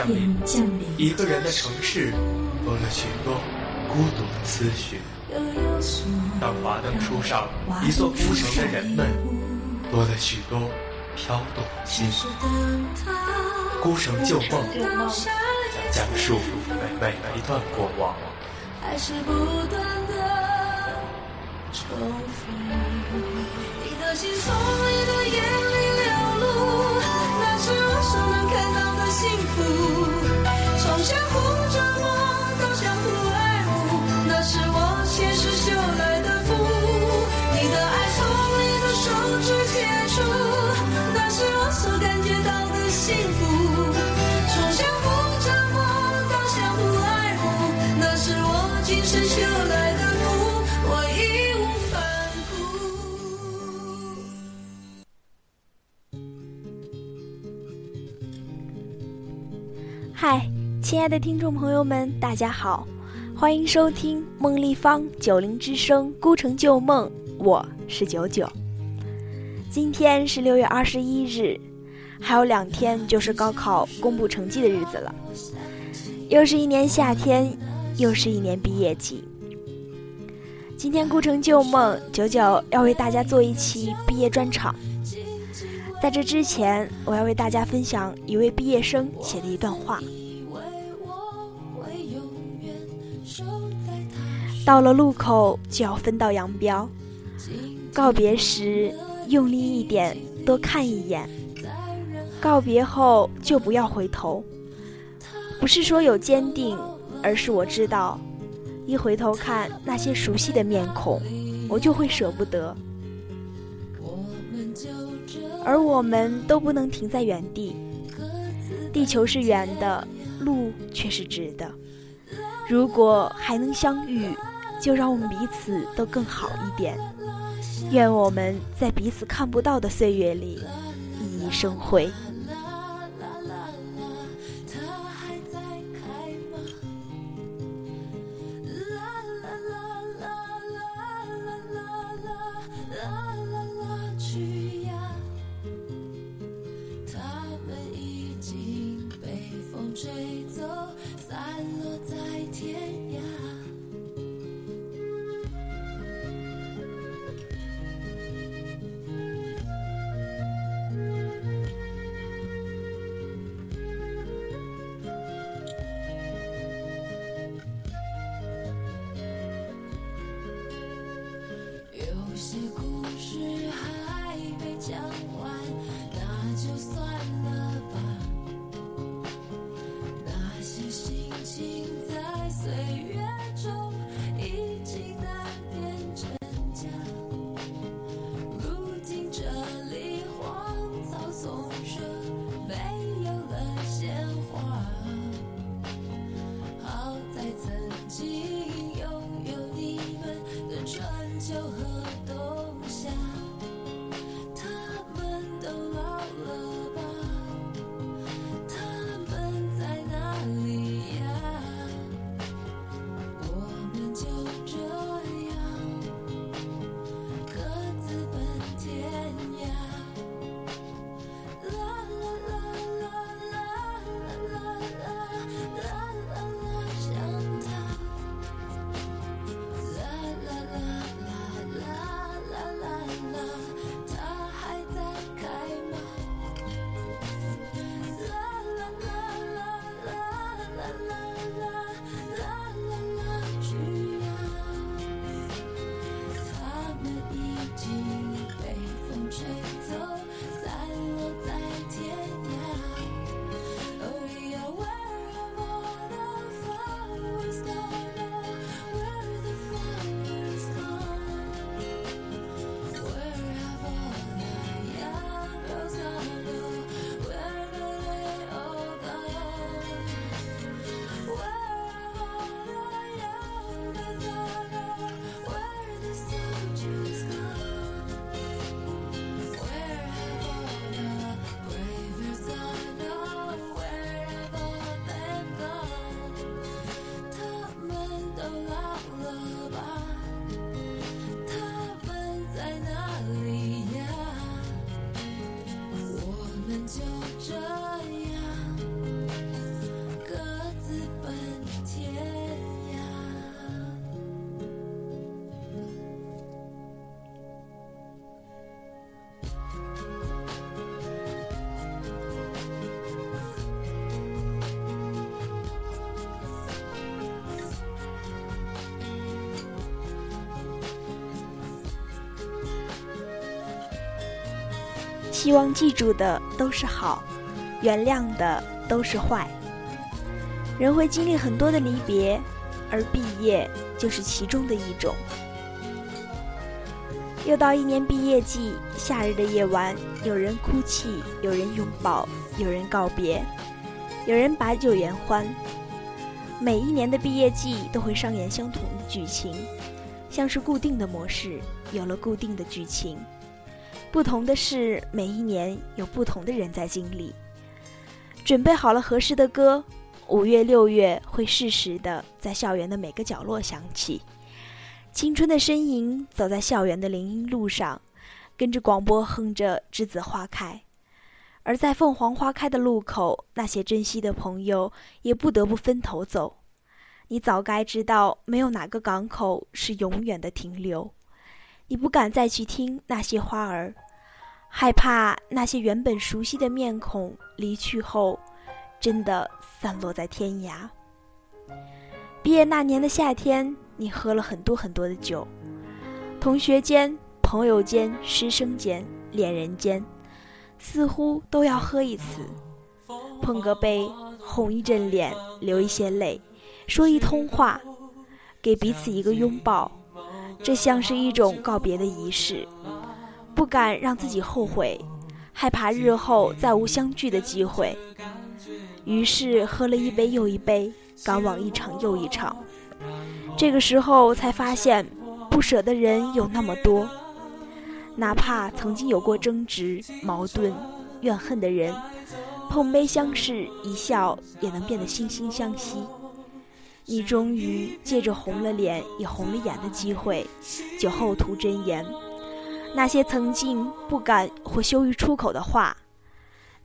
降临，一个人的城市多了许多孤独的思绪。当华灯初上，一座孤城的人们多了许多飘动的心。孤城旧梦，将讲述每每一段过往。还是不断的重复，你的心从你的眼幸福。从相亲爱的听众朋友们，大家好，欢迎收听梦立方九零之声《孤城旧梦》，我是九九。今天是六月二十一日，还有两天就是高考公布成绩的日子了，又是一年夏天。又是一年毕业季，今天孤城旧梦九九要为大家做一期毕业专场。在这之前，我要为大家分享一位毕业生写的一段话。到了路口就要分道扬镳，告别时用力一点，多看一眼；告别后就不要回头。不是说有坚定。而是我知道，一回头看那些熟悉的面孔，我就会舍不得。而我们都不能停在原地，地球是圆的，路却是直的。如果还能相遇，就让我们彼此都更好一点，愿我们在彼此看不到的岁月里熠熠生辉。他们已经被风吹走。散落在天涯。希望记住的都是好，原谅的都是坏。人会经历很多的离别，而毕业就是其中的一种。又到一年毕业季，夏日的夜晚，有人哭泣，有人拥抱，有人告别，有人把酒言欢。每一年的毕业季都会上演相同的剧情，像是固定的模式，有了固定的剧情。不同的是，每一年有不同的人在经历。准备好了合适的歌，五月六月会适时的在校园的每个角落响起。青春的身影走在校园的林荫路上，跟着广播哼着栀子花开。而在凤凰花开的路口，那些珍惜的朋友也不得不分头走。你早该知道，没有哪个港口是永远的停留。你不敢再去听那些花儿，害怕那些原本熟悉的面孔离去后，真的散落在天涯。毕业那年的夏天，你喝了很多很多的酒，同学间、朋友间、师生间、恋人间。似乎都要喝一次，碰个杯，红一阵脸，流一些泪，说一通话，给彼此一个拥抱，这像是一种告别的仪式。不敢让自己后悔，害怕日后再无相聚的机会，于是喝了一杯又一杯，赶往一场又一场。这个时候才发现，不舍的人有那么多。哪怕曾经有过争执、矛盾、怨恨的人，碰杯相视一笑，也能变得惺惺相惜。你终于借着红了脸也红了眼的机会，酒后吐真言。那些曾经不敢或羞于出口的话，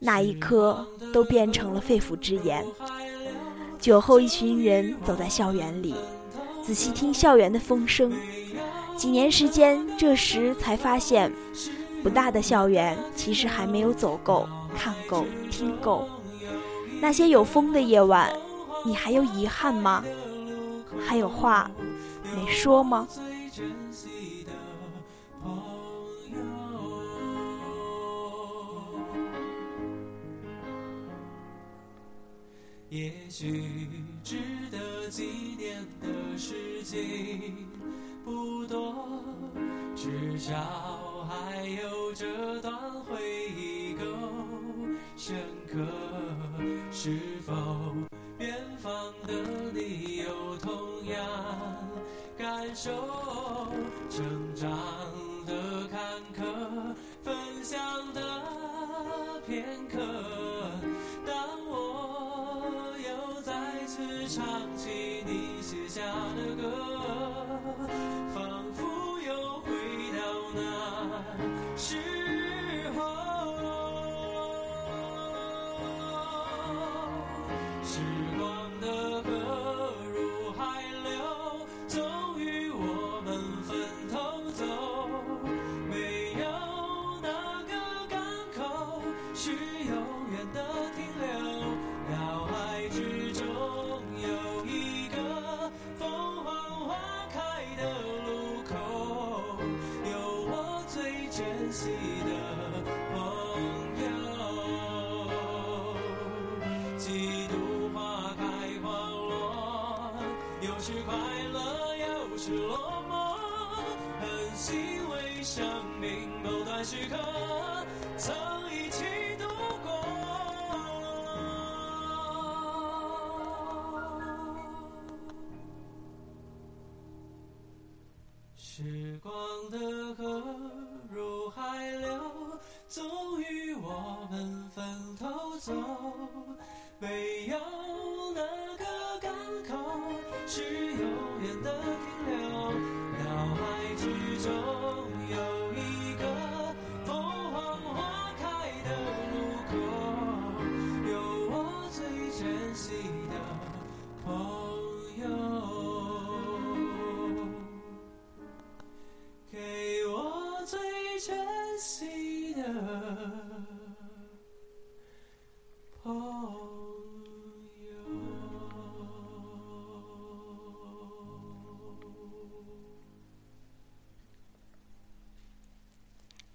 那一刻都变成了肺腑之言。酒后，一群人走在校园里，仔细听校园的风声。几年时间，这时才发现，不大的校园其实还没有走够、看够、听够。那些有风的夜晚，你还有遗憾吗？还有话没说吗？也许值得纪念的事情。不多，至少还有这段回忆够深刻。是否远方的你有同样感受？成长的坎坷，分享的片刻。当我又再次唱起你写下的歌。永远的天。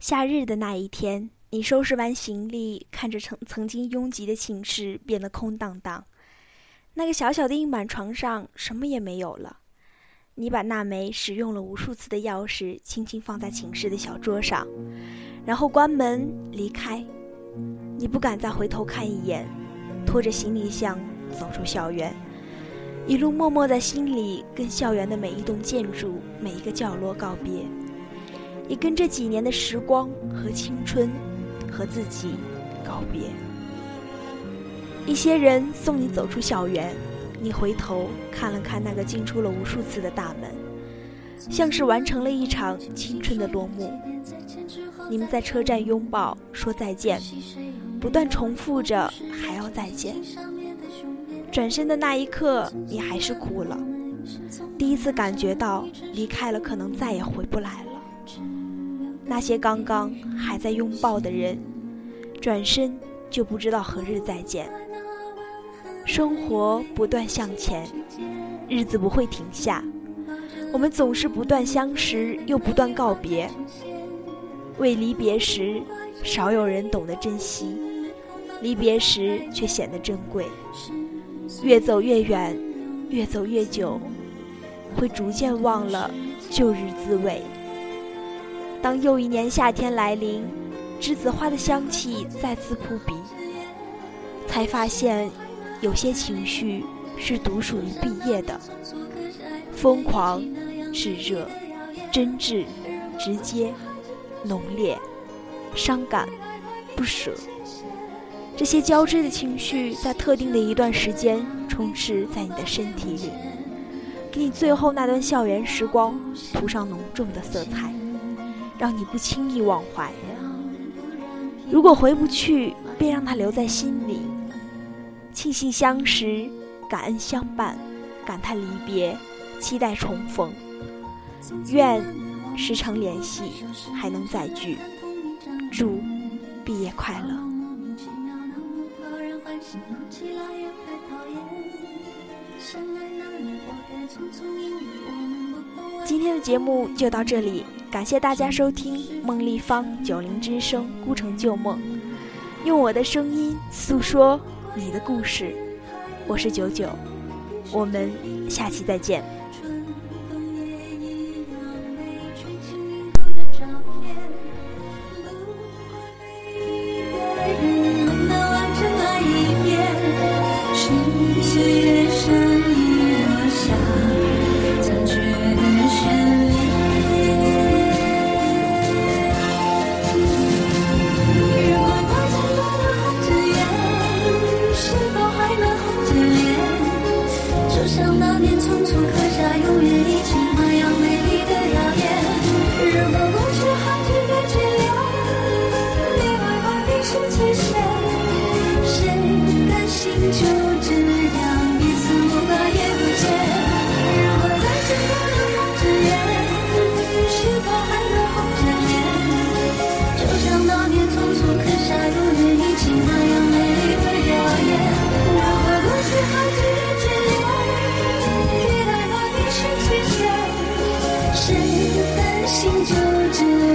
夏日的那一天，你收拾完行李，看着曾曾经拥挤的寝室变得空荡荡，那个小小的硬板床上什么也没有了。你把那枚使用了无数次的钥匙轻轻放在寝室的小桌上，然后关门离开。你不敢再回头看一眼，拖着行李箱走出校园，一路默默在心里跟校园的每一栋建筑、每一个角落告别，也跟这几年的时光和青春，和自己告别。一些人送你走出校园。你回头看了看那个进出了无数次的大门，像是完成了一场青春的落幕。你们在车站拥抱说再见，不断重复着还要再见。转身的那一刻，你还是哭了，第一次感觉到离开了可能再也回不来了。那些刚刚还在拥抱的人，转身就不知道何日再见。生活不断向前，日子不会停下。我们总是不断相识，又不断告别。为离别时，少有人懂得珍惜；离别时，却显得珍贵。越走越远，越走越久，会逐渐忘了旧日滋味。当又一年夏天来临，栀子花的香气再次扑鼻，才发现。有些情绪是独属于毕业的，疯狂、炙热、真挚、直接、浓烈、伤感、不舍，这些交织的情绪在特定的一段时间充斥在你的身体里，给你最后那段校园时光涂上浓重的色彩，让你不轻易忘怀。如果回不去，便让它留在心里。庆幸相识，感恩相伴，感叹离别，期待重逢。愿时常联系，还能再聚。祝毕业快乐！今天的节目就到这里，感谢大家收听梦立方九零之声《孤城旧梦》，用我的声音诉说。你的故事，我是九九，我们下期再见。心